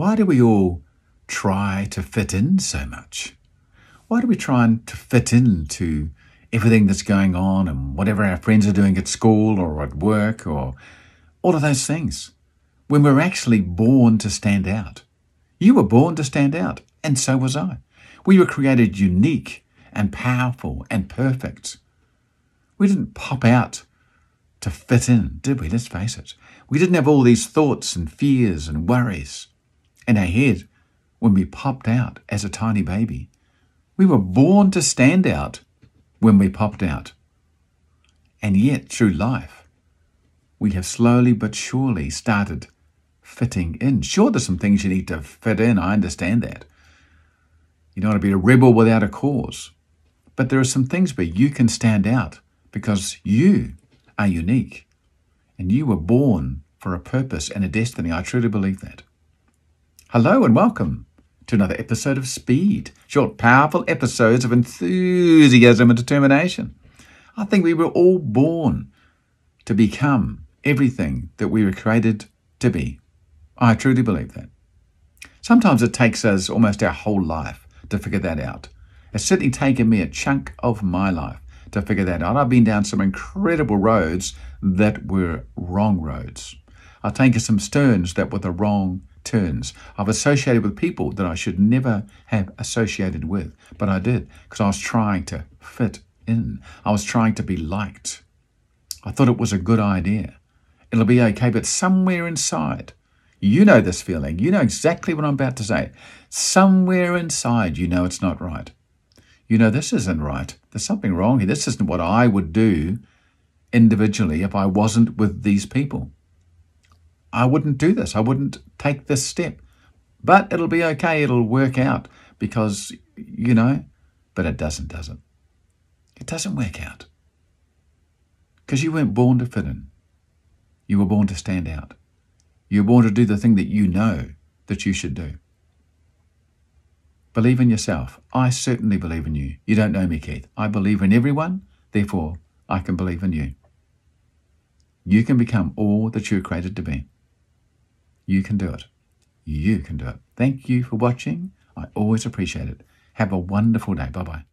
Why do we all try to fit in so much? Why do we try to fit into everything that's going on and whatever our friends are doing at school or at work or all of those things when we're actually born to stand out? You were born to stand out, and so was I. We were created unique and powerful and perfect. We didn't pop out to fit in, did we? Let's face it. We didn't have all these thoughts and fears and worries in our head when we popped out as a tiny baby. We were born to stand out when we popped out. And yet, through life, we have slowly but surely started fitting in. Sure, there's some things you need to fit in. I understand that. You don't want to be a rebel without a cause. But there are some things where you can stand out because you are unique and you were born for a purpose and a destiny. I truly believe that. Hello and welcome to another episode of Speed, short, powerful episodes of enthusiasm and determination. I think we were all born to become everything that we were created to be. I truly believe that. Sometimes it takes us almost our whole life to figure that out. It's certainly taken me a chunk of my life to figure that out. I've been down some incredible roads that were wrong roads. I've taken some turns that were the wrong turns. I've associated with people that I should never have associated with, but I did because I was trying to fit in. I was trying to be liked. I thought it was a good idea. It'll be okay, but somewhere inside, you know this feeling. You know exactly what I'm about to say. Somewhere inside, you know it's not right. You know this isn't right. There's something wrong here. This isn't what I would do individually if I wasn't with these people. I wouldn't do this. I wouldn't take this step. But it'll be okay. It'll work out because, you know, but it doesn't, does it? It doesn't work out. Because you weren't born to fit in. You were born to stand out. You were born to do the thing that you know that you should do. Believe in yourself. I certainly believe in you. You don't know me, Keith. I believe in everyone, therefore, I can believe in you. You can become all that you're created to be. You can do it. You can do it. Thank you for watching. I always appreciate it. Have a wonderful day. Bye bye.